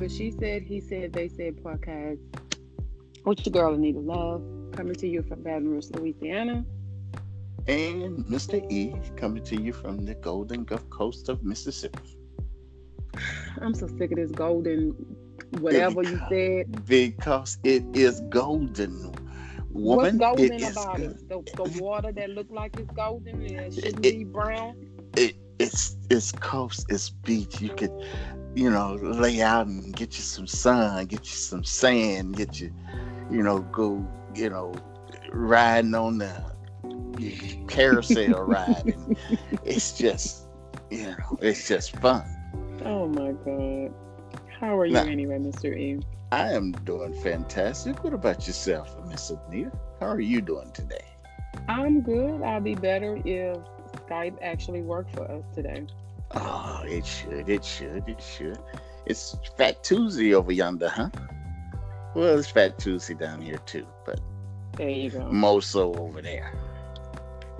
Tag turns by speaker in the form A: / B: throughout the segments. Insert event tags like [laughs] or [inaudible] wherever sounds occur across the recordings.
A: the She Said, He Said, They Said podcast. With your girl Anita Love, coming to you from Baton Rouge, Louisiana.
B: And Mr. E coming to you from the Golden Gulf Coast of Mississippi. [sighs]
A: I'm so sick of this golden whatever you said.
B: Because it is golden. Woman,
A: What's golden about it? The, the water that look like it's golden and it shouldn't it, be brown?
B: It, it's it's coast, it's beach. You could, you know, lay out and get you some sun, get you some sand, get you, you know, go, you know, riding on the carousel [laughs] ride. And it's just, you know, it's just fun.
A: Oh my god. How are you now, anyway, Mr. E?
B: I am doing fantastic. What about yourself, Miss Anita? How are you doing today?
A: I'm good. I'll be better if Skype actually worked for us today.
B: Oh, it should. It should. It should. It's Fat Tuesday over yonder, huh? Well, it's Fat Tuesday down here too, but
A: there you go.
B: More so over there.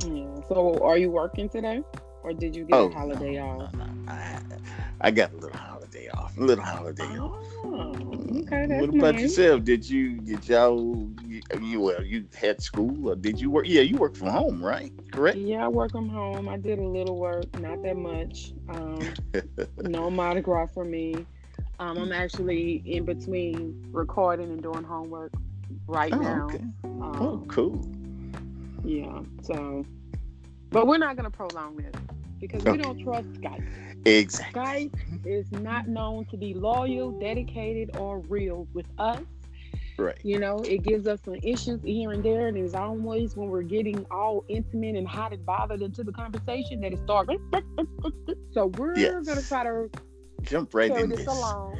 A: Yeah. So, are you working today, or did you get oh, a holiday no, off? No, no.
B: I, I got a little holiday off. A little holiday oh, off.
A: Okay, that's
B: What about
A: nice.
B: yourself? Did you did y'all you well you had school or did you work? Yeah, you work from home, right? Correct.
A: Yeah, I work from home. I did a little work, not that much. Um, [laughs] no Mardi Gras for me. Um, I'm actually in between recording and doing homework right
B: oh,
A: now.
B: Okay.
A: Um,
B: oh, cool.
A: Yeah. So, but we're not gonna prolong this because we don't trust Skype.
B: Exactly.
A: Skype is not known to be loyal, dedicated, or real with us.
B: Right.
A: You know, it gives us some issues here and there, and it's always when we're getting all intimate and hot and bothered into the conversation that it starts. So we're
B: Yes.
A: gonna try to
B: Jump right in
A: this. [laughs] along.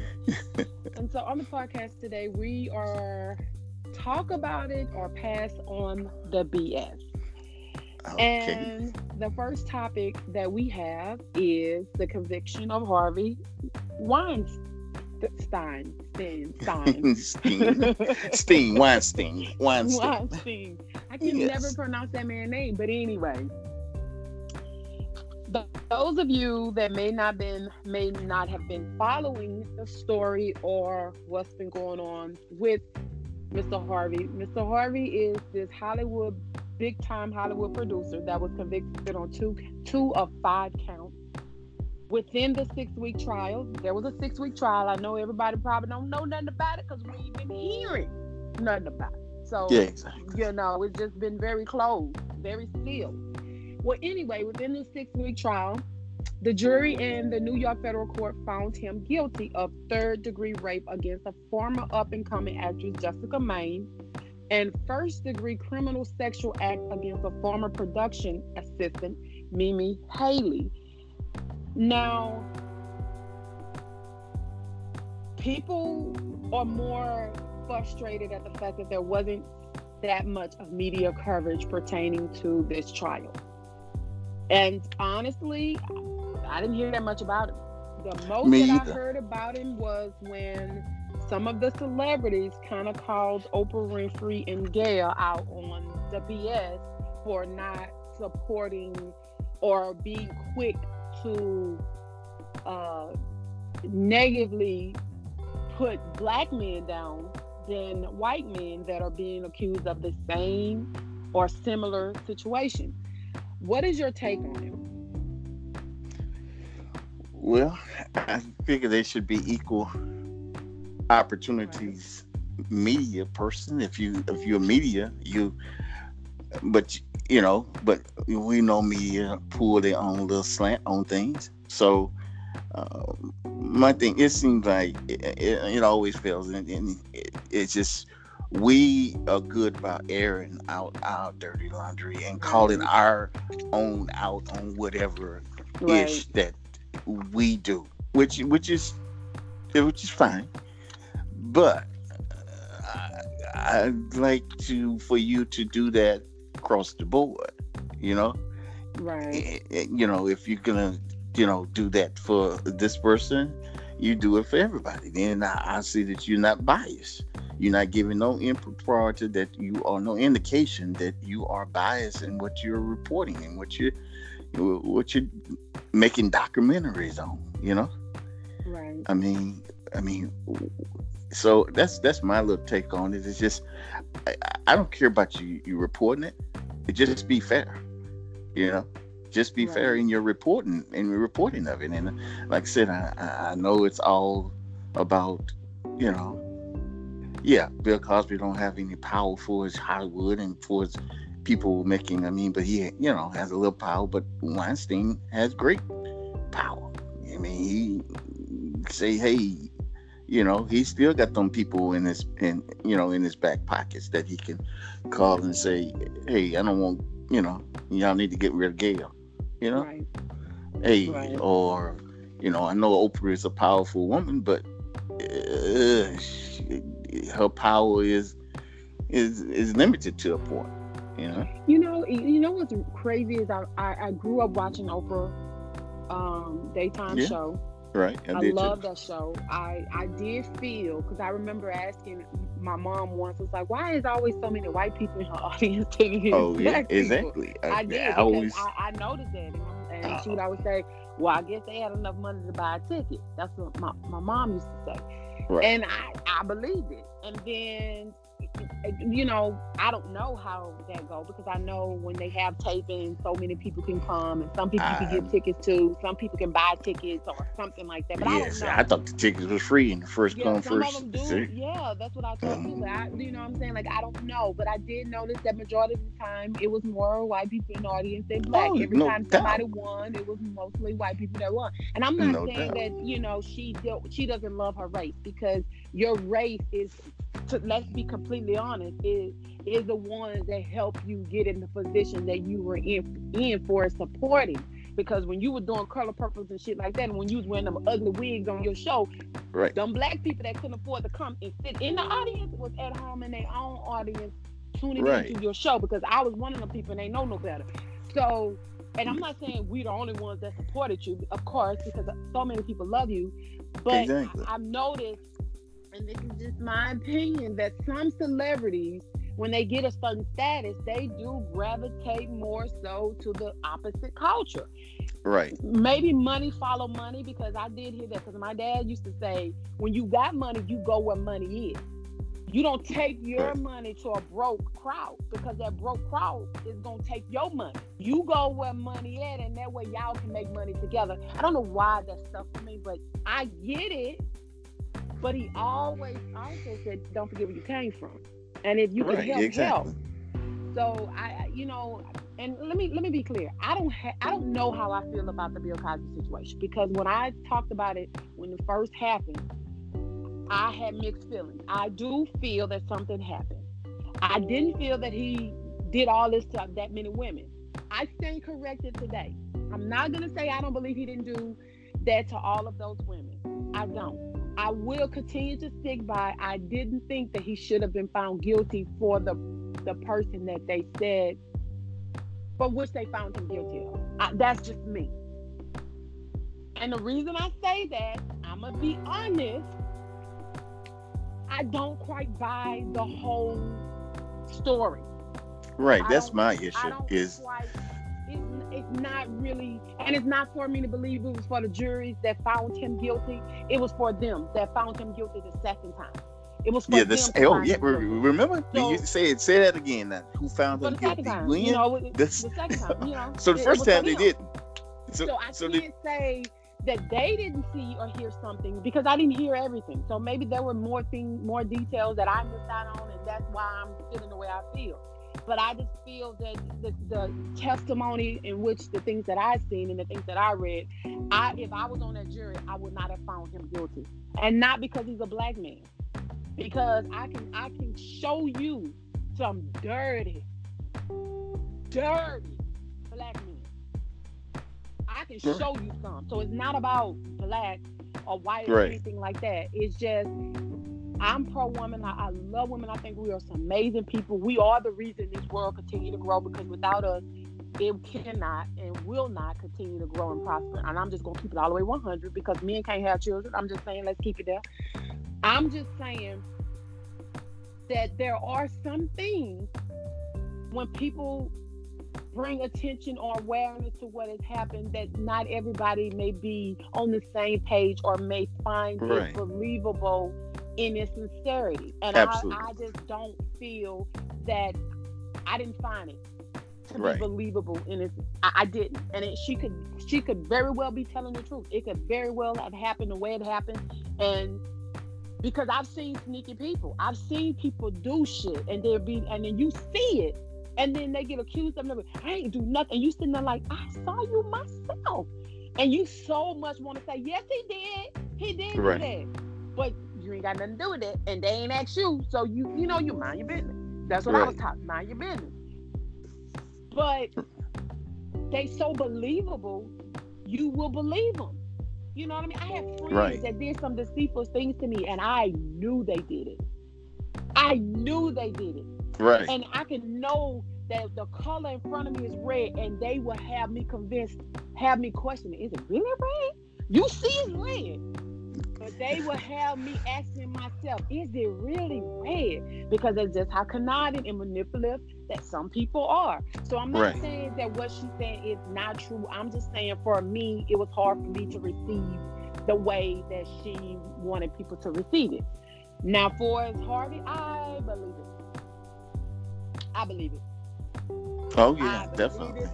A: and so on the podcast today, we are talk about it or pass on the BS.
B: Okay.
A: And the first topic that we have is the conviction of Harvey Weinstein. Stein, Stein, [laughs] Stein.
B: Steen. Weinstein. Weinstein.
A: Weinstein. I can
B: Yes.
A: never pronounce that man's name, but anyway. th- Those of you that may not been may not have been following the story or what's been going on with Mr. Harvey. Mr. Harvey is this Hollywood big time Hollywood producer that was convicted on two two of five counts within the six week trial. There was a six week trial. I know everybody probably don't know nothing about it because we ain't been hearing nothing about it. So
B: Yeah, exactly.
A: you know, it's just been very closed, very still. Well, anyway, within the six week trial, the jury in the New York federal court found him guilty of third degree rape against a former up and coming actress, Jessica Maine, and first degree criminal sexual act against a former production assistant, Mimi Haley. Now, people are more frustrated at the fact that there wasn't that much of media coverage pertaining to this trial. And honestly, I didn't hear that much about him. The most
B: Me
A: that
B: either.
A: I heard about him was when some of the celebrities kind of called Oprah Winfrey and Gayle out on the BS for not supporting or being quick to uh, negatively put black men down than white men that are being accused of the same or similar situation. What is your take on it?
B: Well, I figure they should be equal opportunities media person. If you if you're media, you but you know, but we know media pull their own little slant on things. So uh, my thing, it seems like it, it, it always fails, and, and it, it's just we are good about airing out our dirty laundry and calling our own out on whatever ish that we do, which which is which is fine. But uh, I, I'd like to for you to do that across the board. You know,
A: Right.
B: Eh, eh, you know, if you're gonna, you know, do that for this person, you do it for everybody. Then I, I see that you're not biased. You're not giving no prior that. You are no indication that you are biased in what you're reporting and what you, what you're making documentaries on. You know.
A: Right.
B: I mean, I mean, so that's that's my little take on it. It's just I, I don't care about you you reporting it. It just be fair, you know. Just be
A: Right.
B: fair in your reporting in your reporting of it. And uh, like I said, I, I I know it's all about you know. Yeah, Bill Cosby don't have any power for his Hollywood and for his people making. I mean, but he you know has a little power. But Weinstein has great power. I mean, he say, hey, you know, he still got them people in his in you know in his back pockets that he can call and say, hey, I don't want you know, y'all need to get rid of Gayle. You know,
A: Right.
B: hey,
A: Right.
B: or you know, I know Oprah is a powerful woman, but uh, she, her power is is is limited to a point. You know,
A: You know, you know what's crazy is I I, I grew up watching Oprah um daytime
B: Yeah.
A: show.
B: Right?
A: I,
B: did
A: love that show. I I did feel because I remember asking my mom once, was like, why is always so many white people in her [laughs] audience taking his
B: Oh yeah,
A: black people?"
B: exactly.
A: I did.
B: I always
A: I, I noticed that, and, and she would
B: Oh.
A: always say, "Well, I guess they had enough money to buy a ticket." That's what my, my mom used to say,
B: Right.
A: and I I believed it. And then, you know, I don't know how that go because I know when they have taping, so many people can come, and some people can ah.
B: I-
A: give tickets to, some people can buy tickets or something like that. But I
B: yes,
A: know.
B: I thought the tickets were free in the first
A: Yeah,
B: come first. [laughs]
A: do. Yeah, that's what I told you. But I, you know, what I'm saying like I don't know, but I did notice that majority of the time it was more white people in the audience than black.
B: Oh,
A: Every
B: no
A: time
B: doubt.
A: somebody won, it was mostly white people that won. And I'm not
B: No
A: saying
B: doubt.
A: that you know she she doesn't love her race because your race is, to, let's be completely honest, is is the one that help you get in the position that you were in in for supporting. Because when you were doing color purples and shit like that, and when you was wearing them ugly wigs on your show,
B: Right.
A: them black people that couldn't afford to come and sit in the audience was at home in their own audience tuning
B: Right.
A: into your show because I was one of them people and they know no better. So, and I'm not saying we the only ones that supported you, of course, because so many people love you. But
B: Exactly.
A: I've noticed, and this is just my opinion, that some celebrities, when they get a certain status, they do gravitate more so to the opposite culture.
B: Right.
A: maybe money follow money because I did hear that because my dad used to say when you got money you go where money is. You don't take your
B: Right.
A: money to a broke crowd because that broke crowd is gonna take your money. You go where money at and that way y'all can make money together. I don't know why that stuff for me but I get it but he always also said don't forget where you came from and if you can
B: right.
A: help help
B: exactly.
A: so I, I- you know, and let me let me be clear. I don't ha- I don't know how I feel about the Bill Cosby situation because when I talked about it when it first happened, I had mixed feelings. I do feel that something happened. I didn't feel that he did all this to that many women. I stand corrected today. I'm not gonna say I don't believe he didn't do that to all of those women. I don't. I will continue to stick by. I didn't think that he should have been found guilty for the the person that they said for which they found him guilty of. I, that's just me. And the reason I say that, I'm gonna be honest. I don't quite buy the whole story.
B: Right.
A: I
B: That's my issue. Is
A: quite. It's, not really, and it's not for me to believe it was for the juries that found him guilty. It was for them that found him guilty the second time. It was for
B: yeah.
A: them.
B: This.
A: to
B: Oh yeah. re- remember?
A: So-
B: you say it. Say that again. Now, who found him
A: the second
B: guilty?
A: time,
B: When?
A: you know, it-
B: This-
A: the second time, you know. [laughs]
B: so the first time they didn't. So,
A: So I
B: so
A: can't say that they didn't see or hear something because I didn't hear everything. So maybe there were more things, more details that I missed out on, and that's why I'm feeling the way I feel. But I just feel that the, the testimony in which the things that I've seen and the things that I read, I if I was on that jury, I would not have found him guilty, and not because he's a black man, because I can I can show you some dirty, dirty black men. I can
B: Right.
A: show you some. So it's not about black or white or anything like that. It's just I'm pro woman. I, I love women. I think we are some amazing people. We are the reason this world continue to grow because without us, it cannot and will not continue to grow and prosper. And I'm just gonna keep it all the way 100 because men can't have children. I'm just saying, let's keep it there. I'm just saying that there are some things when people bring attention or awareness to what has happened that not everybody may be on the same page or may find
B: Right.
A: it believable in its sincerity. And. I, I just don't feel that I didn't find it to
B: Right.
A: be believable in its I, I didn't. And it, she could she could very well be telling the truth. It could very well have happened the way it happened. And because I've seen sneaky people. I've seen people do shit and they'll be and then you see it and then they get accused of never I ain't do nothing. You sitting there like, I saw you myself. And you so much want to say, Yes, he did. He did
B: Right.
A: do that. But you ain't got nothing to do with it. And they ain't asked you. So you you know you mind your business. That's what I was
B: Right.
A: taught. Mind your business. But they so believable, you will believe them. You know what I mean? I have friends
B: Right.
A: that did some deceitful things to me, and I knew they did it. I knew they did it,
B: Right.
A: and I can know that the color in front of me is red, and they will have me convinced, have me questioning, Is it really red? You see it's red, but they will have me asking myself: Is it really red? Because that's just how conniving and manipulative that some people are. So I'm not
B: Right.
A: saying that what she's saying is not true. I'm just saying for me, it was hard for me to receive the way that she wanted people to receive it. Now, for as Harvey, I believe it. I believe it.
B: Oh yeah,
A: believe
B: definitely.
A: it.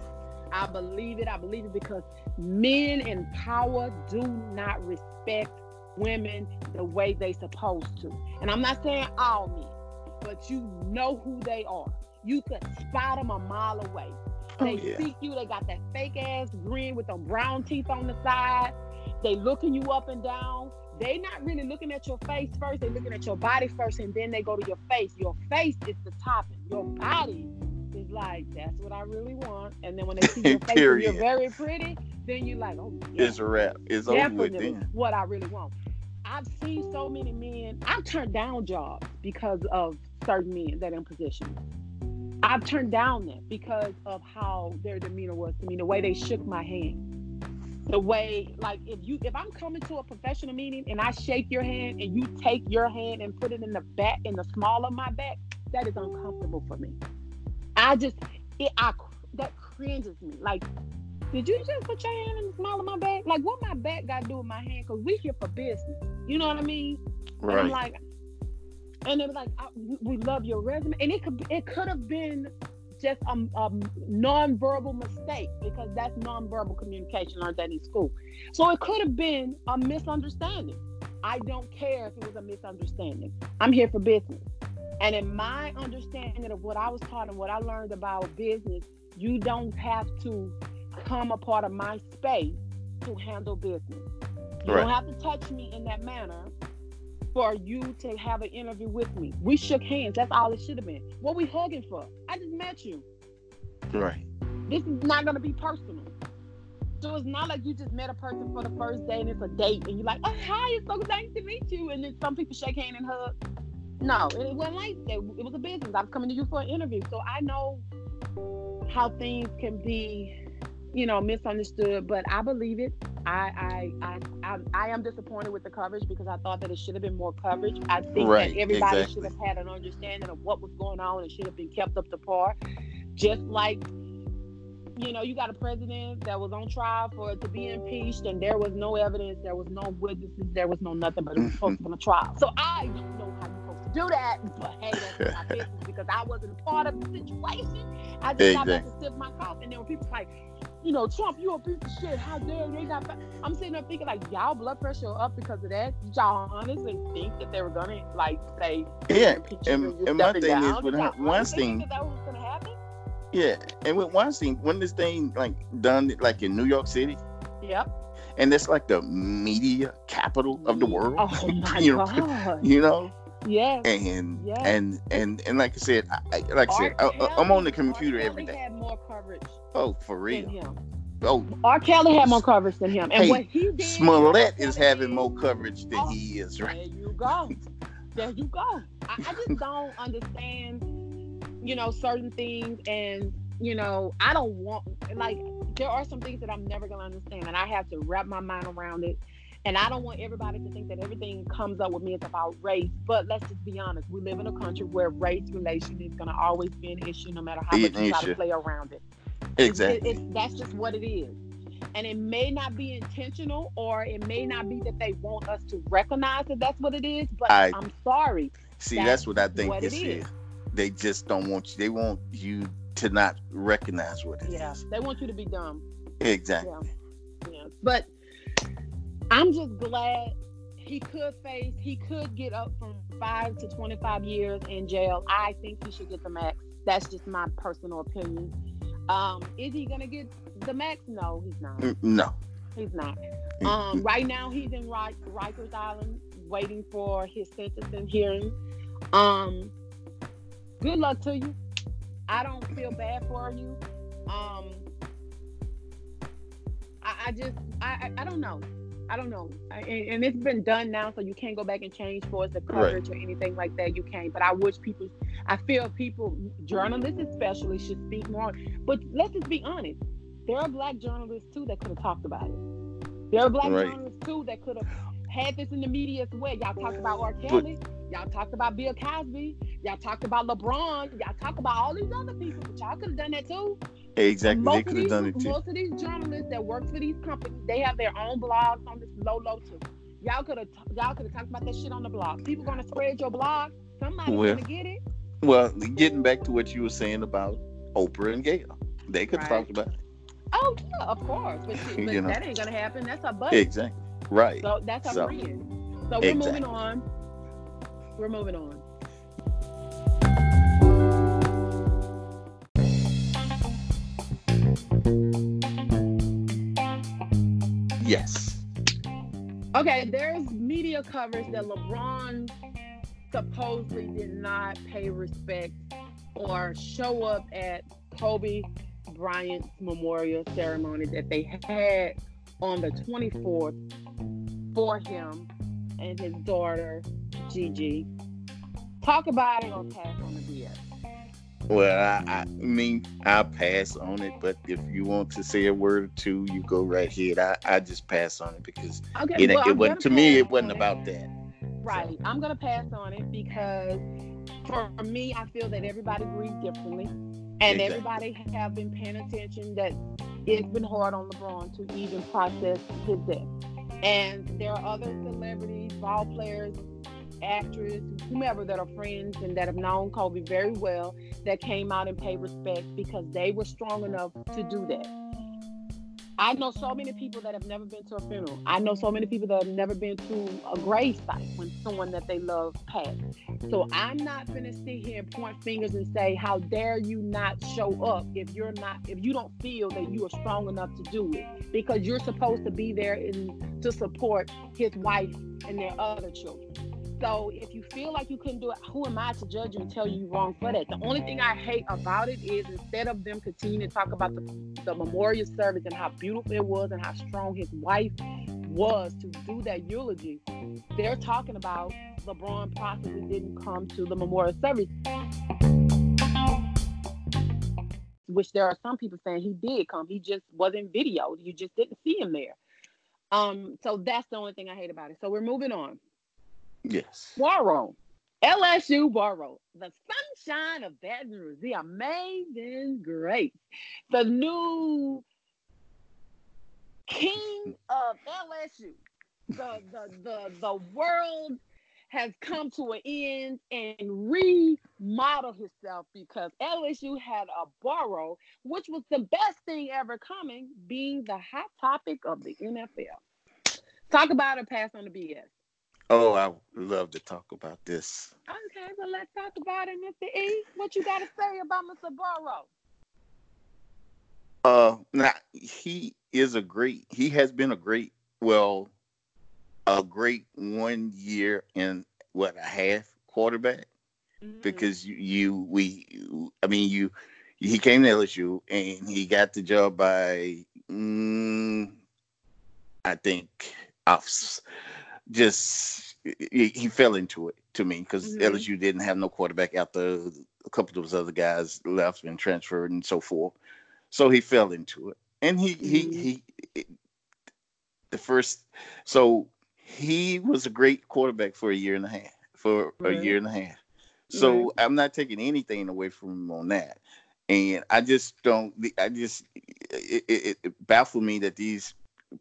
A: I believe it. I believe it because men in power do not respect women the way they supposed to. And I'm not saying all men, but you know who they are. You could spot them a mile away.
B: Oh
A: They
B: yeah.
A: see you. They got that fake ass grin with them brown teeth on the side. They looking you up and down. They not really looking at your face first. They looking at your body first, and then they go to your face. Your face is the topping. Your body is like that's what I really want. And then when they see your [laughs] face, and you're very pretty. Then you're like, oh yeah,
B: It's a wrap. It's over with
A: definitely
B: then.
A: what I really want. I've seen so many men. I've turned down jobs because of certain men that are in positions. I've turned down that because of how their demeanor was to me, the way they shook my hand, the way like if you if I'm coming to a professional meeting and I shake your hand and you take your hand and put it in the back in the small of my back, that is uncomfortable for me. I just it I that cringes me. Like, did you just put your hand in the small of my back? Like, what my back got to do with my hand? Cause we here for business. You know what I mean? Right. And I'm like, and it was like, I, we- we love your resume, and it could it could have been just a, a non-verbal mistake because that's non-verbal communication learned that in school. So it could have been a misunderstanding. I don't care if it was a misunderstanding. I'm here for business, and in my understanding of what I was taught and what I learned about business, you don't have to come a part of my space to handle business. You
B: Right.
A: don't have to touch me in that manner for you to have an interview with me. We shook hands. That's all it should have been. What we hugging for? I just met you.
B: Right.
A: This is not gonna be personal. So it's not like you just met a person for the first day and it's a date and you're like, oh hi, it's so nice to meet you. And then some people shake hand and hug. No, it wasn't like that. It was a business. I was coming to you for an interview. So I know how things can be, you know, misunderstood, but I believe it. I I I I, I am disappointed with the coverage because I thought that it should have been more coverage. I think
B: Right,
A: that everybody
B: exactly.
A: should have had an understanding of what was going on and should have been kept up to par. Just like you know, you got a president that was on trial for to be impeached, and there was no evidence, there was no witnesses, there was no nothing, but it was supposed to be mm-hmm. a trial. So I don't know how you're supposed to do that, but hey, that's my [laughs] business because I wasn't a part of the situation. I just got back to sip my coffee, and then when people like, you know, Trump, you a piece of shit. How dare they not? fa-" I'm sitting there thinking like, y'all blood pressure up because of that. Did y'all honestly think that they were gonna like say,
B: Yeah, and- and my thing is with
A: y'all
B: Weinstein-
A: that, was gonna happen?
B: Yeah. And with Weinstein, when this thing like done like in New York City,
A: Yep.
B: and it's like the media capital of the world.
A: Oh [laughs] my
B: you know,
A: god.
B: you know,
A: Yes.
B: and
A: Yes.
B: and and and like I said, I, like I said, I. I'm on the computer every day.
A: Had more coverage
B: Oh, for real. Oh,
A: R. Kelly had more coverage than him, and
B: Hey,
A: what he did.
B: Smollett is having more coverage than
A: Oh,
B: he is, right?
A: There you go. There you go. I, I just [laughs] don't understand, you know, certain things, and you know, I don't want like there are some things that I'm never gonna understand, and I have to wrap my mind around it. And I don't want everybody to think that everything comes up with me is about race. But let's just be honest. We live in a country where race relation is gonna always be an issue, no matter how much you try to play around it.
B: Exactly.
A: It, it's, that's just what it is. And it may not be intentional, or it may not be that they want us to recognize that that's what it is. But I, am sorry.
B: See, that's, that's, what I think what this is. is. They just don't want you. They want you to not recognize what it
A: yeah,
B: is.
A: they want you to be dumb.
B: Exactly.
A: Yeah. yeah. But I'm just glad he could face. He could get up from five to 25 years in jail. I think he should get the max. That's just my personal opinion. Um, is he gonna get the max? No, he's not.
B: Mm, no,
A: he's not. Mm, um, mm. right now he's in Rikers Island waiting for his sentencing hearing. Um, good luck to you. I don't feel bad for you. Um, I, I just I, I don't know. I don't know. I, and, it's been done now, so you can't go back and change for the coverage right. or anything like that. You can't. But I wish people, I feel people, journalists especially, should speak more. But let's just be honest. There are black journalists too that could have talked about it. There are black right. journalists too that could have had this in the media as well. Y'all talked about R. Kelly. Y'all talked about Bill Cosby. Y'all talked about LeBron. Y'all talked about all these other people. But y'all could have done that too.
B: Exactly.
A: Most
B: they could have done it too.
A: Most of these journalists that work for these companies, they have their own blogs on this low low too. Y'all could have y'all could have talked about that shit on the blog. People gonna spread your blog. Somebody's well, gonna get it.
B: Well, getting back to what you were saying about Oprah and Gayle, they could right. talk about it.
A: Oh yeah, of course, but, [laughs] but you know? that ain't gonna happen. That's a buddy.
B: Exactly. Right.
A: So that's our so, friend. So we're exactly. moving on. We're moving on.
B: Yes.
A: Okay, there's media coverage that LeBron supposedly did not pay respect or show up at Kobe Bryant's memorial ceremony that they had on the 24th for him and his daughter Gigi. Talk about it or pass on the BS.
B: Well, I, I mean, I'll pass on it, but if you want to say a word or two, you go right ahead. I, I just pass on it because okay, it, well, it wasn't to me. It wasn't about that.
A: Right. So. I'm gonna pass on it because for me, I feel that everybody grieves differently, and exactly. everybody have been paying attention that it's been hard on LeBron to even process his death. And there are other celebrities, ball players, actress, whomever that are friends and that have known Kobe very well that came out and paid respect because they were strong enough to do that. I know so many people that have never been to a funeral. I know so many people that have never been to a grave site when someone that they love passed. So I'm not gonna sit here and point fingers and say, "How dare you not show up if you're not if you don't feel that you are strong enough to do it?" Because you're supposed to be there to support his wife and their other children. So if you feel like you couldn't do it, who am I to judge you and tell you wrong for that? The only thing I hate about it is instead of them continuing to talk about the, the memorial service and how beautiful it was and how strong his wife was to do that eulogy, they're talking about LeBron possibly didn't come to the memorial service. Which there are some people saying he did come. He just wasn't videoed. You just didn't see him there. Um, so that's the only thing I hate about it. So we're moving on.
B: Yes.
A: Burrow. LSU Burrow. The sunshine of Baton Rouge. The amazing grace. The new king of LSU. The the the the world has come to an end and remodeled itself because LSU had a Burrow, which was the best thing ever coming, being the hot topic of the NFL. Talk about a pass on the BS.
B: Oh, I love to talk about this.
A: Okay, well, let's talk about it, Mr. E. What you got to say about Mr. Burrow?
B: Uh, now he is a great. He has been a great. Well, a great one year and what a half quarterback. Mm-hmm. Because you, you, we, I mean, you, he came to LSU and he got the job by, mm, I think, off just he, he fell into it to me because mm-hmm. LSU didn't have no quarterback after a couple of those other guys left and transferred and so forth. So he fell into it, and he mm-hmm. he he. The first, so he was a great quarterback for a year and a half. For right. a year and a half. So right. I'm not taking anything away from him on that. and I just don't. I just it, it, it baffled me that these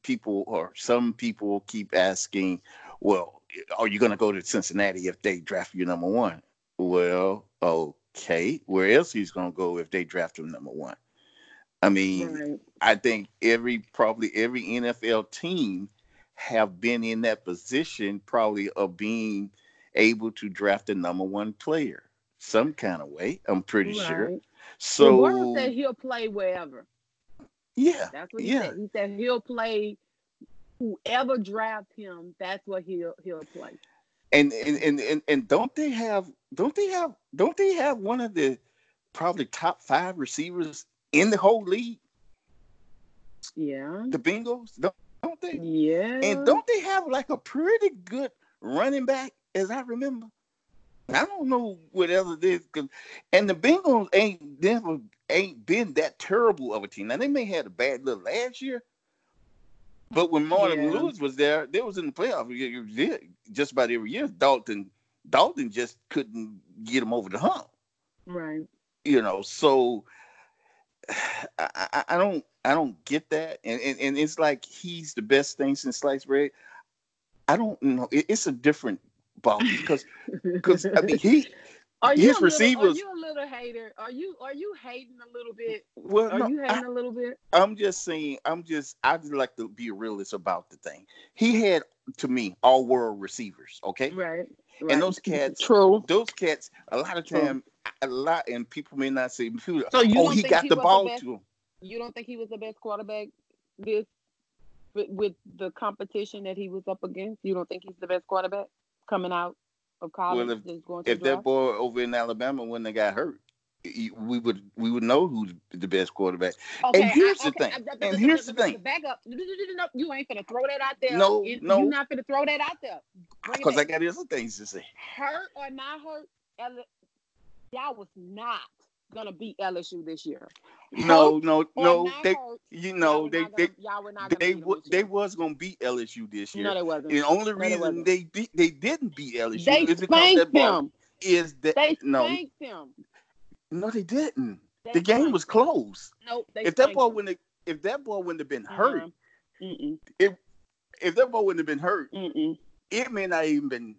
B: people or some people keep asking, well, are you going to go to Cincinnati if they draft you number one? Well, okay. Where else he's going to go if they draft him number one? I mean, right. I think every probably every NFL team have been in that position probably of being able to draft a number one player some kind of way. I'm pretty right. sure. So
A: said he'll play wherever.
B: Yeah,
A: that's what he
B: yeah.
A: said. He said he'll play whoever drafts him. That's what he'll he'll play.
B: And and, and and and don't they have don't they have don't they have one of the probably top five receivers in the whole league?
A: Yeah.
B: The Bengals, don't, don't they?
A: Yeah.
B: And don't they have like a pretty good running back, as I remember? I don't know what else it is, cause, and the Bengals ain't never ain't been that terrible of a team. Now they may have had a bad little last year, but when Marvin yeah. Lewis was there, they was in the playoffs. Just about every year, Dalton Dalton just couldn't get him over the hump.
A: Right.
B: You know, so [sighs] I, I, don't I don't get that, and, and and it's like he's the best thing since sliced bread. I don't know. It, it's a different ball because because I mean he [laughs]
A: are you his receivers. Little, are you a little hater? Are you are you hating a little bit? Well, are no, you hating I, a little bit?
B: I'm just saying. I'm just. I just like to be a realist about the thing. He had to me all world receivers. Okay.
A: Right.
B: Right. And those cats,
A: true.
B: Those cats, a lot of time, a lot, and people may not say, so you oh, he got he the ball the to him.
A: You don't think he was the best quarterback this with, with the competition that he was up against? You don't think he's the best quarterback coming out of college well, if, going to
B: if that boy over in Alabama when they got hurt, we would we would know who's the best quarterback. Okay, and here's I, okay, the thing. I, I, and here's the thing.
A: Back up. You ain't gonna throw that out there.
B: No, it, no.
A: You're not gonna throw that out there.
B: Because I got other things to say.
A: Hurt or not hurt, y'all was not gonna beat LSU this year.
B: No, no, no. They, hurt, you know, they, they, gonna, they, they, they was gonna beat LSU this year.
A: No, they wasn't.
B: The only
A: no,
B: reason they beat, they didn't beat LSU
A: they
B: is
A: because that
B: them. Is that
A: they
B: no?
A: Them.
B: No, they didn't. They the game was close.
A: Nope.
B: if that ball wouldn't, if that ball wouldn't have been hurt,
A: uh-huh.
B: if if that ball wouldn't have been hurt,
A: Mm-mm.
B: it may not even been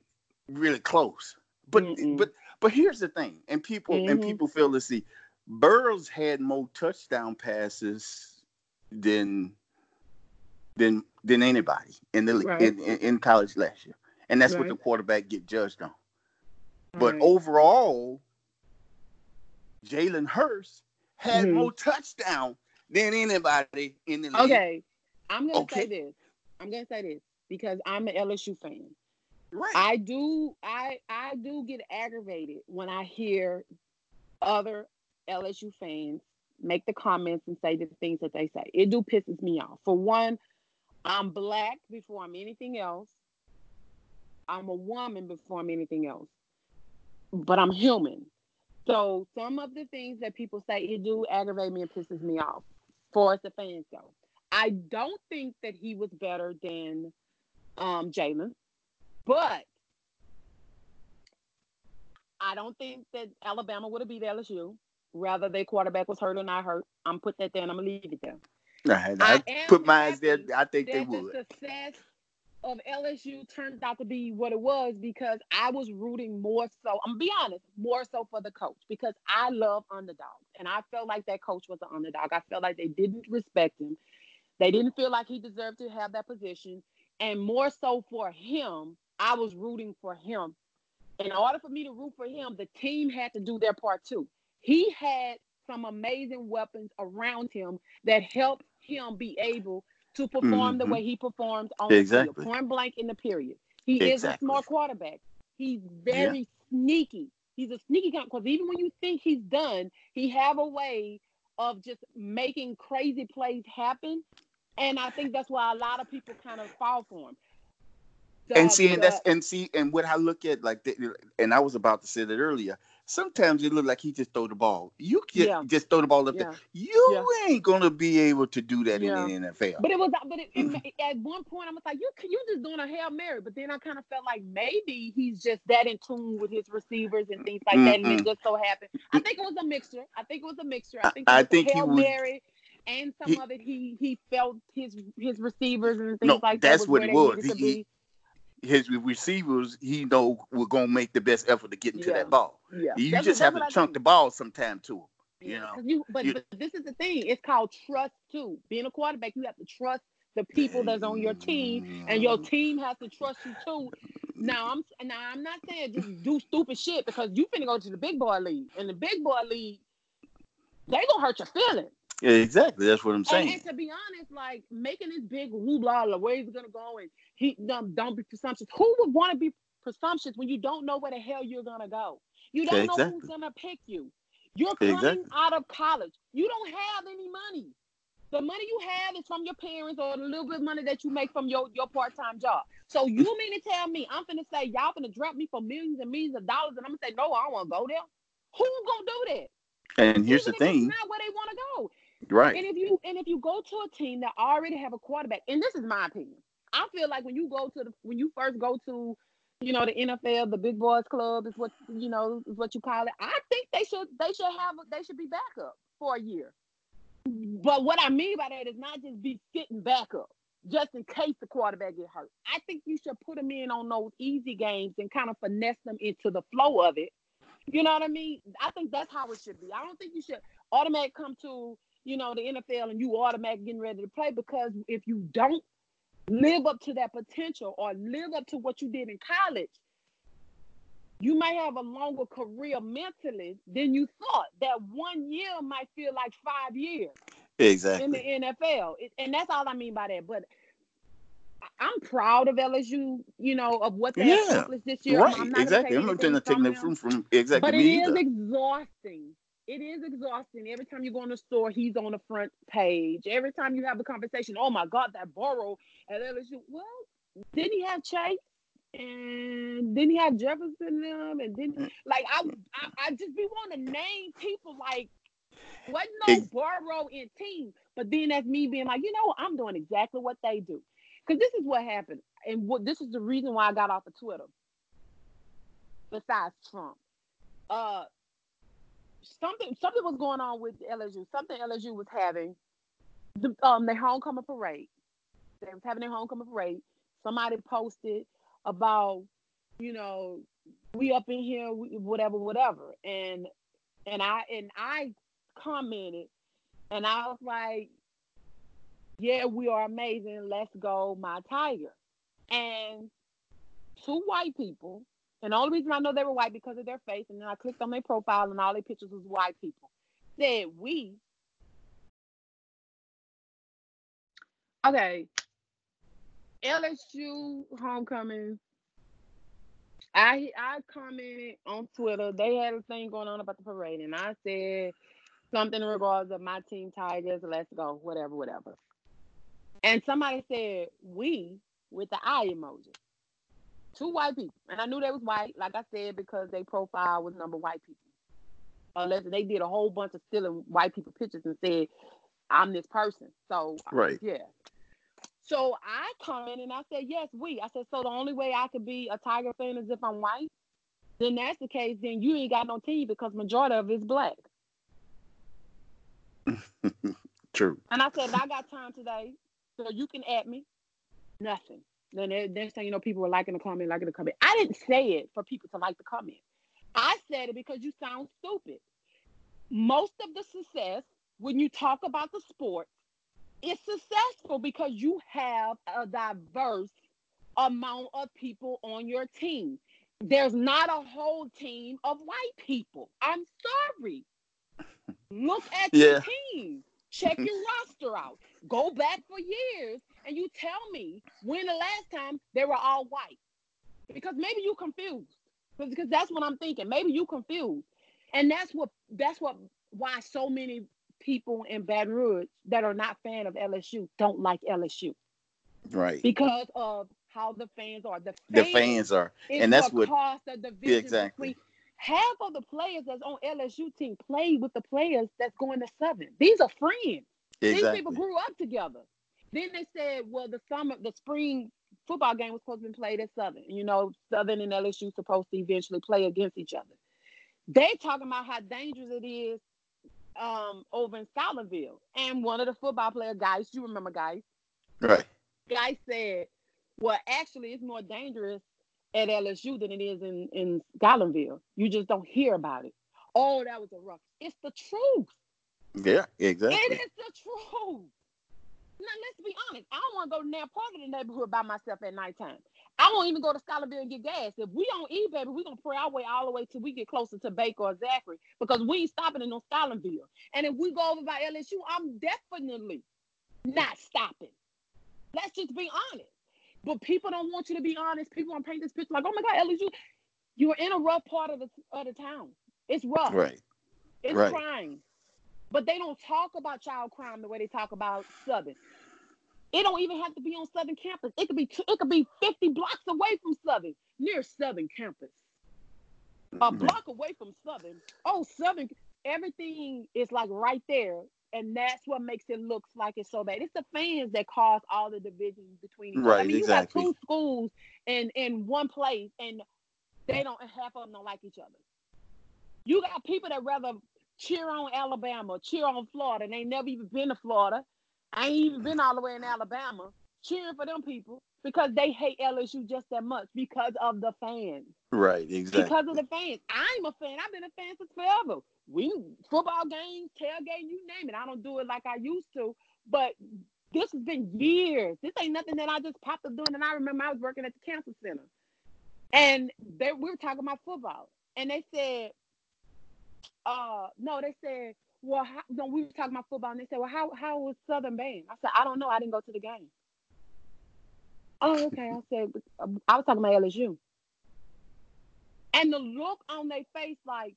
B: really close. But
A: Mm-mm.
B: but but here's the thing, and people mm-hmm. and people feel to see Burrows had more touchdown passes than than than anybody in the right. in, in, in, college last year, and that's right. what the quarterback get judged on. But right. overall, Jalen Hurts had mm-hmm. more touchdown than anybody in the league.
A: Okay, I'm gonna okay. say this. I'm gonna say this because I'm an LSU fan.
B: Right.
A: I do I I do get aggravated when I hear other LSU fans make the comments and say the things that they say. It do pisses me off. For one, I'm black before I'm anything else. I'm a woman before I'm anything else. But I'm human. So some of the things that people say it do aggravate me and pisses me off. For as the fans though. I don't think that he was better than um, Jalen. But I don't think that Alabama would have beat LSU. Rather, their quarterback was hurt or not hurt. I'm put that there and I'm gonna leave it there.
B: Right, I, I put my eyes there. I think they would.
A: The success of LSU turned out to be what it was because I was rooting more so. I'm gonna be honest, more so for the coach because I love underdogs, and I felt like that coach was an underdog. I felt like they didn't respect him. They didn't feel like he deserved to have that position, and more so for him, I was rooting for him. In order for me to root for him, the team had to do their part too. He had some amazing weapons around him that helped him be able to perform mm-hmm. the way he performs on
B: exactly.
A: the field, point blank in the period. He exactly. is a smart quarterback. He's very yeah. sneaky. He's a sneaky guy because even when you think he's done, he have a way of just making crazy plays happen. And I think that's why a lot of people kind of fall for him
B: and see, and that's and see, and what I look at like, the, and I was about to say that earlier. sometimes it look like he just throw the ball. You can
A: Yeah.
B: just throw the ball up
A: Yeah.
B: there. You ain't gonna be able to do that
A: Yeah.
B: in the NFL.
A: But it was, but it, mm. it, at one point I was like, you you just doing a hail mary. But then I kind of felt like maybe he's just that in tune with his receivers and things like that, and it just so happened. I think it was a mixture. I think it was a mixture. I
B: I-
A: think it
B: I
A: was a
B: think he
A: hail
B: was-
A: mary, and some
B: he-
A: of it he he felt his his receivers and things
B: No,
A: like that.
B: that's what it was. He-
A: be.
B: His receivers, he know we're gonna make the best effort to get into
A: Yeah.
B: that ball.
A: Yeah,
B: You
A: That's
B: just
A: what-
B: have to chunk
A: think.
B: the ball sometime to him. you
A: Yeah,
B: know,
A: 'cause you, but,
B: you-
A: but this is the thing. It's called trust too. Being a quarterback, you have to trust the people that's on your team, and your mm. team has to trust you too. Now I'm now I'm not saying just do stupid shit because you finna go to the big boy league, and the big boy league, they gonna hurt your feelings.
B: Yeah, exactly. That's what I'm saying.
A: and to be honest, like making this big hoopla, where he's gonna go, and he don't, don't be presumptuous. Who would want to be presumptuous when you don't know where the hell you're gonna go? You don't know who's gonna pick you. You're coming
B: Exactly.
A: out of college. You don't have any money. The money you have is from your parents or the little bit of money that you make from your, your part-time job. So you mm. mean to tell me I'm finna say y'all finna drop me for millions and millions of dollars and I'm gonna say no, I don't wanna go there? Who's gonna do that?
B: And here's the
A: Even it's
B: thing,
A: not where they wanna go.
B: right?
A: And if you and if you go to a team that already have a quarterback, and this is my opinion, I feel like when you go to the when you first go to, you know, the NFL, the big boys club is what you know is what you call it. I think they should they should have they should be backup for a year. But what I mean by that is not just be sitting backup just in case the quarterback get hurt. I think you should put them in on those easy games and kind of finesse them into the flow of it. You know what I mean? I think that's how it should be. I don't think you should automatic come to you know the NFL and you automatic getting ready to play because if you don't live up to that potential or live up to what you did in college, you might have a longer career mentally than you thought. That one year might feel like five years
B: Exactly.
A: in the NFL, and that's all I mean by that. But I'm proud of LSU, you know, of what they
B: Yeah,
A: accomplished this year.
B: Right.
A: I'm not
B: exactly.
A: take
B: I'm not
A: anything
B: taking taking
A: from
B: from from exactly
A: But it is exhausting. It is exhausting. Every time you go in the store, he's on the front page. Every time you have a conversation, oh my God, that Burrow at LSU. Well, didn't he have Chase? And didn't he have Jefferson in them? And didn't like I I, I just be wanting to name people like wasn't no Burrow in team. But then that's me being like, you know, I'm doing exactly what they do. Because this is what happened. And what this is the reason why I got off of Twitter. Besides Trump. Uh something something was going on with LSU. Something LSU was having. The um their homecoming parade. They was having their homecoming parade. Somebody posted about, you know, we up in here, whatever, whatever. And and I and I commented and I was like, Yeah, we are amazing. Let's go, my tiger. And two white people and the only reason I know they were white because of their face, and then I clicked on their profile and all their pictures was white people. Said we. Okay. LSU homecoming. I I commented on Twitter. They had a thing going on about the parade, and I said something in regards of my team Tigers. Let's go, whatever, whatever. And somebody said we with the eye emoji two white people, and I knew they was white, like I said, because they profile was number white people. Unless they did a whole bunch of stealing white people pictures and said, "I'm this person." So uh,
B: Right.
A: yeah. So I commented and I said, "Yes, we." I said, "So the only way I could be a Tiger fan is if I'm white." Then that's the case. Then you ain't got no team because majority of it is black. [laughs]
B: True.
A: And I said, I got time today, so you can add me. Nothing. Then the next thing you know, people were liking the comment, liking the comment. I didn't say it for people to like the comment. I said it because you sound stupid. Most of the success when you talk about the sport is successful because you have a diverse amount of people on your team. There's not a whole team of white people. I'm sorry. [laughs] Look at
B: Yeah.
A: your team. Check [laughs] your roster out. Go back for years and you tell me when the last time they were all white. Because maybe you confused. Because that's what I'm thinking. Maybe you confused. And that's what that's what why so many people in Baton Rouge that are not fan of LSU don't like LSU
B: Right.
A: because of how the fans are. The fans,
B: The fans are, and that's
A: what
B: what-
A: caused the division
B: exactly.
A: between. Half of the players that's on LSU team play with the players that's going to Southern. These are friends.
B: Exactly.
A: These people grew up together. Then they said, well, the summer, the spring football game was supposed to be played at Southern. You know, Southern and LSU supposed to eventually play against each other. They talking about how dangerous it is um, over in Scotlandville. And one of the football player guys, you remember guys,
B: Right.
A: guy said, well, actually, it's more dangerous at LSU than it is in in Scotlandville. You just don't hear about it. Oh, that was a rough. It's the truth.
B: Yeah. Exactly.
A: It is the truth. Now let's be honest. I don't want to go to that part of the neighborhood by myself at nighttime. I won't even go to Scotlandville and get gas. If we on E, baby, we're gonna pray our way all the way till we get closer to Baker or Zachary because we ain't stopping in no Scotlandville. And if we go over by LSU, I'm definitely not stopping. Let's just be honest. But people don't want you to be honest. People want to paint this picture like, oh my God, LSU, you're in a rough part of the of the town. It's rough.
B: Right.
A: It's
B: Right.
A: crime. But they don't talk about child crime the way they talk about Southern. It don't even have to be on Southern campus. It could be t- it could be 50 blocks away from Southern, near Southern campus. A mm-hmm. block away from Southern. Oh, Southern, everything is like right there. And that's what makes it look like it's so bad. It's the fans that cause all the divisions between each other. I
B: Right,
A: mean,
B: exactly.
A: you got two schools in in one place, and they don't half of them don't like each other. You got people that rather cheer on Alabama, cheer on Florida, and they never even been to Florida. I ain't even been all the way in Alabama, cheering for them people because they hate LSU just that much because of the fans.
B: Right. Exactly.
A: Because of the fans. I'm a fan. I've been a fan since forever. We football games, tailgate, you name it. I don't do it like I used to, but this has been years. This ain't nothing that I just popped up doing. And I remember I was working at the cancer center, and they we were talking about football, and they said, uh, no, they said, well, how, no, we were talking about football, and they said, well, how how was Southern band? I said, I don't know. I didn't go to the game. Oh, okay. I said, I was talking about LSU. And the look on their face, like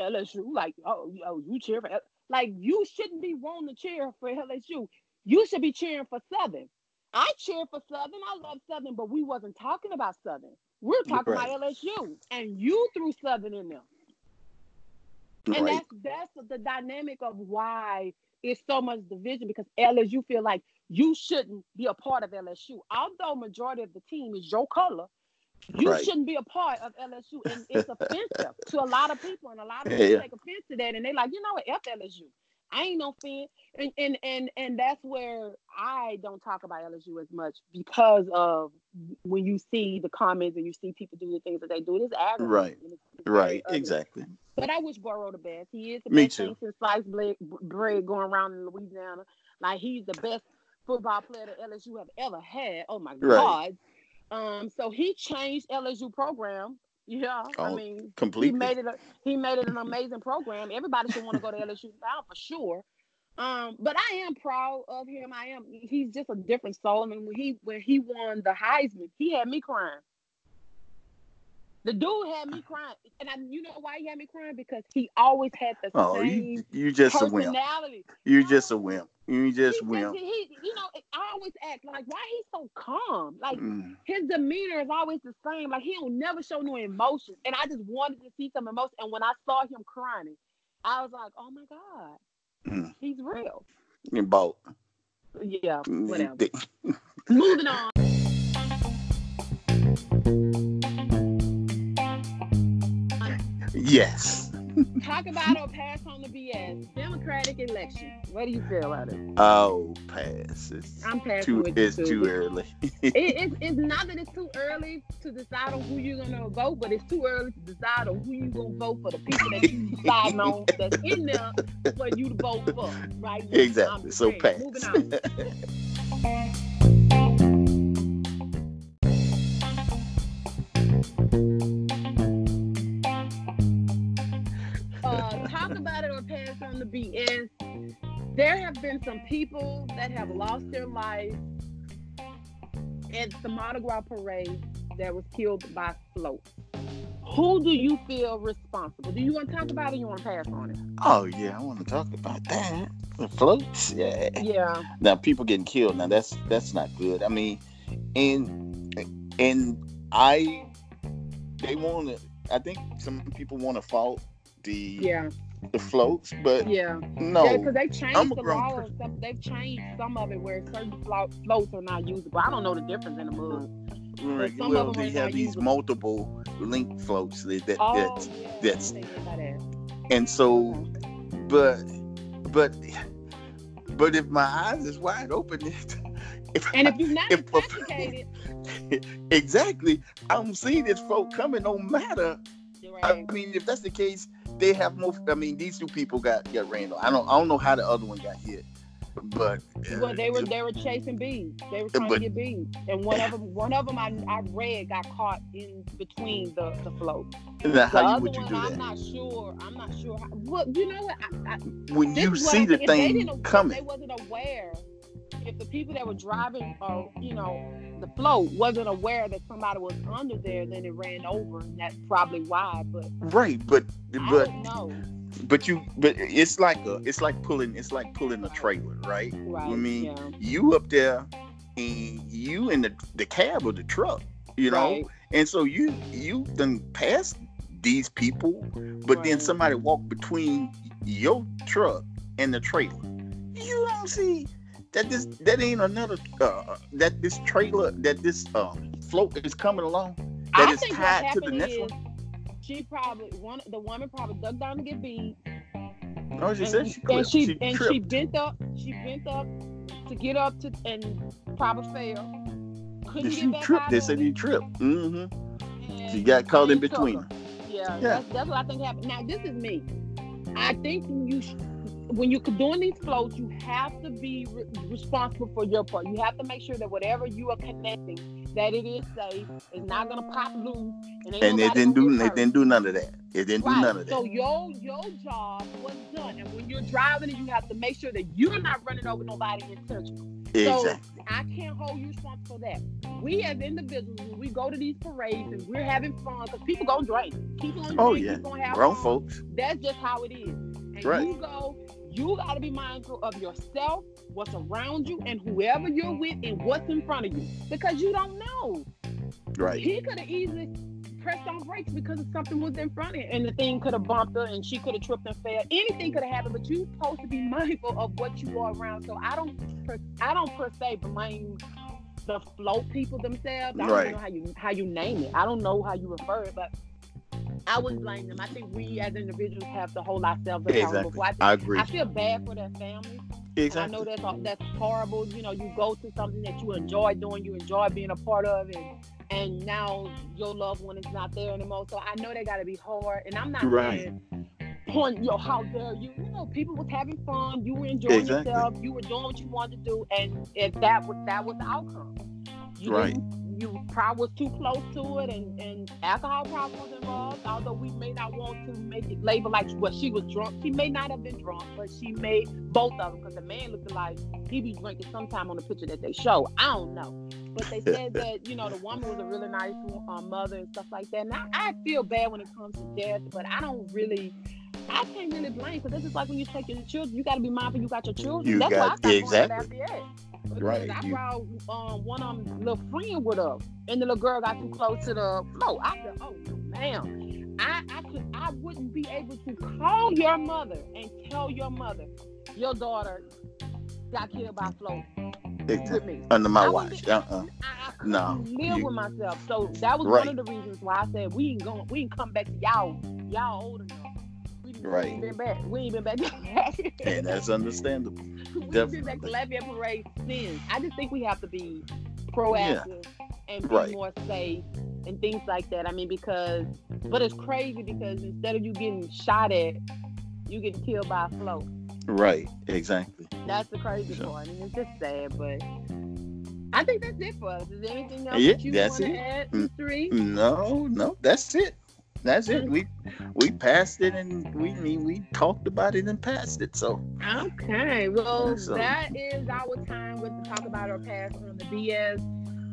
A: LSU, like oh, oh you cheer for L-. like you shouldn't be wanting to cheer for LSU. You should be cheering for Southern. I cheer for Southern. I love Southern, but we wasn't talking about Southern. We're talking
B: Right.
A: about LSU, and you threw Southern in there. And that's that's the dynamic of why it's so much division because LSU feel like you shouldn't be a part of LSU. Although majority of the team is your color, you
B: Right.
A: shouldn't be a part of LSU. And it's offensive to a lot of people. And a lot of people
B: Yeah.
A: take offense to that. And they're like, you know what, F LSU. I ain't no fan. And, and and and that's where I don't talk about LSU as much because of when you see the comments and you see people do the things that they do, it is aggravating.
B: Right.
A: it's-
B: Right.
A: ugly.
B: Exactly.
A: But I wish Burrow the best. He is the
B: Me
A: best
B: too.
A: since sliced bread, bread going around in Louisiana. Like he's the best football player that LSU have ever had. Oh my
B: Right.
A: God. Um, so he changed LSU program. Yeah, I
B: Oh,
A: mean, he made it. A, he made it an amazing program. Everybody should want to go to LSU now [laughs] for sure. Um, but I am proud of him. I am. He's just a different soul. I mean, when he when he won the Heisman, he had me crying. The dude had me crying, and I, you know why he had me crying because he always had the
B: Oh,
A: same
B: you you just a wimp.
A: personality.
B: You just a wimp. You just
A: he,
B: wimp.
A: he, you know, I always act like why he's so calm. Like
B: Mm.
A: his demeanor is always the same. Like he don't never show no emotion. And I just wanted to see some emotion. And when I saw him crying, I was like, oh my God,
B: Mm.
A: he's real.
B: You both.
A: Yeah, whatever. [laughs] Moving on.
B: Yes.
A: Talk about or pass on the BS. Democratic election. What do you feel about it?
B: Oh, pass. It's
A: I'm passing
B: too. It's
A: too.
B: too early.
A: It, [laughs] it's, it's not that it's too early to decide on who you're gonna vote, but it's too early to decide on who you're gonna vote for the people that you deciding on that's in there for you to vote for, right? now.
B: Exactly. So pass. [laughs]
A: have been some people that have lost their life at the Mardi Gras parade that was killed by float. Who do you feel responsible? Do you want to talk about it or you want to pass on it?
B: oh yeah, I want to talk about that. The floats. Yeah.
A: Yeah.
B: Now people getting killed. Now that's that's not good. I mean, and and I they want to. I think some people want to fault the
A: Yeah,
B: the floats, but
A: yeah.
B: no,
A: Yeah, because they changed the law.
B: person.
A: Some, they've changed some of it where certain flo- floats are not usable. I don't know the difference in the mud.
B: Right,
A: some of
B: well, they have these
A: usable.
B: multiple link floats that, that,
A: Oh,
B: that
A: yeah.
B: that's-
A: I didn't think about that.
B: and so, but, but, but if my eyes is wide open, [laughs] if
A: And if you're not
B: If- [laughs]
A: intoxicated,
B: exactly, I'm seeing this float coming. No matter,
A: you're
B: I mean, if that's the case, they have more. I mean, these two people got got ran. I don't, I don't know how the other one got hit, but uh,
A: Well, they were they were chasing bees. They were trying
B: But-
A: to get bees, and one of them one of them I, I read got caught in between the the float.
B: now,
A: The
B: how you
A: other
B: would you
A: one,
B: do
A: I'm not sure. I'm not sure. How, well, you know what? I, I,
B: when you see the
A: they
B: thing
A: didn't-
B: coming?
A: They wasn't aware. If the people that were driving, or you know, the float wasn't aware that somebody was under there, then it ran over, and that's probably why. But
B: Right, but
A: I
B: but but you but it's like a it's like pulling it's like pulling a trailer, right?
A: Right?
B: I mean,
A: yeah.
B: you up there and you in the, the cab of the truck, you know,
A: Right.
B: and so you you done passed these people, but then somebody walked between your truck and the trailer. You don't see that this that ain't another uh, that this trailer that this um float is coming along that
A: I
B: is tied to the next
A: is
B: one.
A: she probably one the woman probably dug down to get bees.
B: No, she
A: and,
B: said she
A: and she,
B: she
A: and
B: tripped.
A: she bent up. She bent up to get up to and probably fell. Couldn't
B: If
A: get
B: you
A: back
B: tripped,
A: out
B: they said you tripped. Mm-hmm. She got caught in between.
A: Yeah,
B: Yeah.
A: That's, that's what I think happened. Now this is me. I think you when you're doing these floats, you have to be re- responsible for your part. You have to make sure that whatever you are connecting, that it is safe. It's not gonna pop loose, and,
B: And it
A: nobody
B: didn't do
A: hurt.
B: didn't do none of that. It didn't do none of that.
A: So your your job was done, and when you're driving, it, you have to make sure that you're not running over nobody intentionally.
B: exactly.
A: So I can't hold you responsible for that. We as individuals, when we go to these parades and we're having fun, because people gonna drink, people gonna
B: Oh,
A: drink,
B: yeah.
A: people gonna have
B: Grown
A: fun.
B: folks.
A: That's just how it is. And
B: Right.
A: you go, you gotta be mindful of yourself, what's around you, and whoever you're with, and what's in front of you, because you don't know.
B: Right.
A: He could have easily pressed on brakes because something was in front of him, and the thing could have bumped her, and she could have tripped and fell. Anything could have happened, but you're supposed to be [laughs] mindful of what you are around. So I don't, per, I don't per se blame the float people themselves. I don't
B: Right.
A: know how you how you name it. I don't know how you refer it, but. I wouldn't blame them. I think we as individuals have to hold ourselves accountable.
B: Exactly.
A: I, think,
B: I agree.
A: I feel bad for their families. And I know that's that's horrible. You know, you go to something that you enjoy doing, you enjoy being a part of, and and now your loved one is not there anymore. So I know they got to be hard. And I'm not
B: Right.
A: saying point, yo, how dare you? You know, people was having fun. You were enjoying
B: Exactly.
A: yourself. You were doing what you wanted to do, and if that was that was the outcome. You
B: Right.
A: didn't- You probably was too close to it, and, and alcohol probably was involved. Although we may not want to make it label like, well, she was drunk. She may not have been drunk, but she made both of them because the man looked like he be drinking sometime on the picture that they show. I don't know, but they said [laughs] that you know the woman was a really nice um, mother and stuff like that. And I, I feel bad when it comes to death, but I don't really. I can't really blame because this is like when you take your children, you got to be mindful you got your children.
B: You
A: That's
B: got-
A: why I stopped
B: exactly.
A: going to Lafayette. Because
B: Right,
A: I
B: you-
A: brought um, one of them little friend with us, and the little girl got too close to the floor. I said, "Oh no, ma'am, I I could I wouldn't be able to call your mother and tell your mother your daughter got killed by float with
B: Exactly.
A: me.
B: Under my
A: I
B: watch.
A: wouldn't-
B: Uh-uh.
A: I, I
B: No,
A: live
B: you-
A: with myself. So that was
B: Right.
A: one of the reasons why I said we ain't going. We ain't come back to y'all. Y'all older. enough. We, we
B: Right.
A: ain't been back. We ain't been back. [laughs]
B: And that's understandable.
A: We've been back to Lafayette Parade since. I just think we have to be proactive and be
B: Right.
A: more safe and things like that. I mean, because, but it's crazy because instead of you getting shot at, you get killed by a float.
B: Right. Exactly.
A: That's the crazy
B: Sure.
A: part, and it's just sad. But I think that's it for us. Is there anything else
B: Yeah,
A: that you want to
B: it.
A: add,
B: Mm.
A: Three?
B: No, no, that's it. That's it. We [laughs] we passed it and we mean we talked about it and passed it. So
A: Okay, well,
B: So-
A: that is our time with to talk about our past on the BS.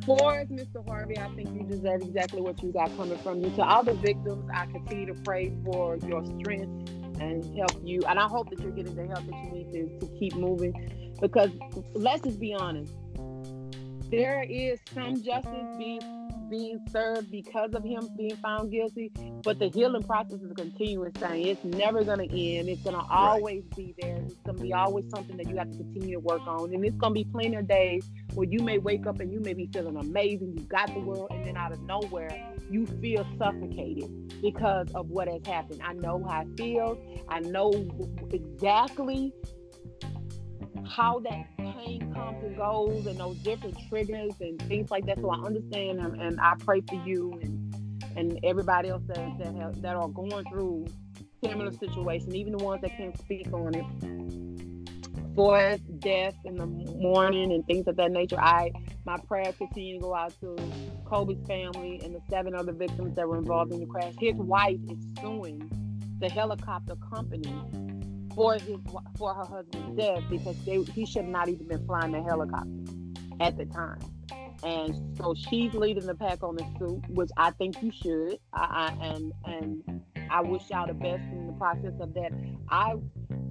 A: For Mr. Harvey, I think you deserve exactly what you got coming from you. To all the victims, I continue to pray for your strength and help you. And I hope that you're getting the help that you need to, to keep moving. Because let's just be honest, there is some justice being being served because of him being found guilty, but the healing process is a continuous thing. It's never going to end. It's going to always be there. It's going to be always something that you have to continue to work on. And it's going to be plenty of days where you may wake up and you may be feeling amazing. You got the world, and then out of nowhere, you feel suffocated because of what has happened. I know how it feels. I know exactly how that pain comes and goes and those different triggers and things like that. So I understand and, and I pray for you and and everybody else that that, have, that are going through similar situations, even the ones that can't speak on it. For death in the morning and things of that nature, I my prayers continue to go out to Kobe's family and the seven other victims that were involved in the crash. His wife is suing the helicopter company for his for her husband's death because they, he should not even been flying the helicopter at the time. And so she's leading the pack on the suit, which I think you should. I, I, and and I wish y'all the best in the process of that. I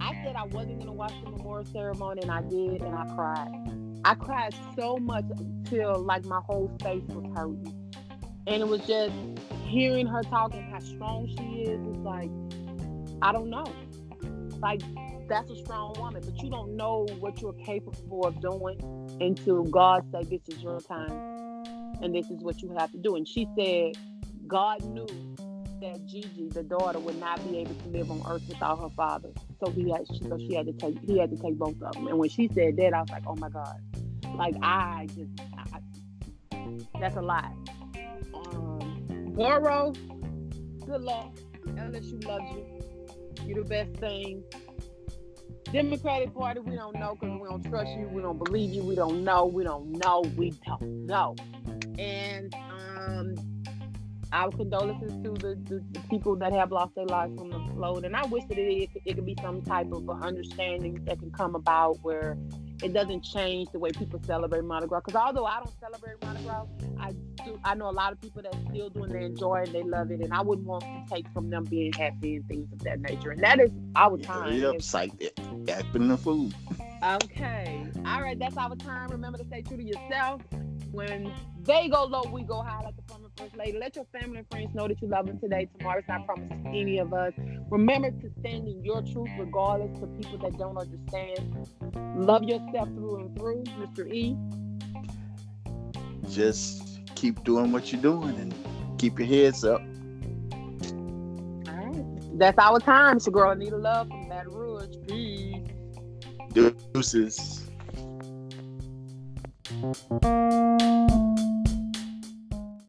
A: I said I wasn't gonna watch the memorial ceremony, and I did, and I cried. I cried so much till like my whole face was hurting, and it was just hearing her talking how strong she is. It's like I don't know like that's a strong woman, but you don't know what you're capable of doing until God say this is your time and this is what you have to do. And she said God knew that Gigi, the daughter, would not be able to live on earth without her father. So he had so she had to take he had to take both of them. And when she said that, I was like, oh my God. Like I just I, that's a lot. Um good luck. LSU loves you you the best thing. Democratic Party, we don't know because we don't trust you. We don't believe you. We don't know. We don't know. We don't know. And um, our condolences to the, the, the, people that have lost their lives from the flood. And I wish that it, it, it could be some type of understanding that can come about where it doesn't change the way people celebrate Mardi Gras. Because although I don't celebrate Mardi Gras, I do. I know a lot of people that still do and they enjoy it, and they love it, and I wouldn't want to take from them being happy and things of that nature. And that is our time.
B: Yep, psych it. Happening the food.
A: Okay. All right, that's our time. Remember to stay true to yourself. When they go low, we go high like the former first lady. Let your family and friends know that you love them today. Tomorrow's not promised to any of us. Remember to stand in your truth regardless to people that don't understand. Love yourself through and through, Mr. E.
B: Just keep doing what you're doing and keep your heads up.
A: All right. That's our time. It's your girl Anita Love from Baton Rouge. Peace.
B: Deuces. Thank you.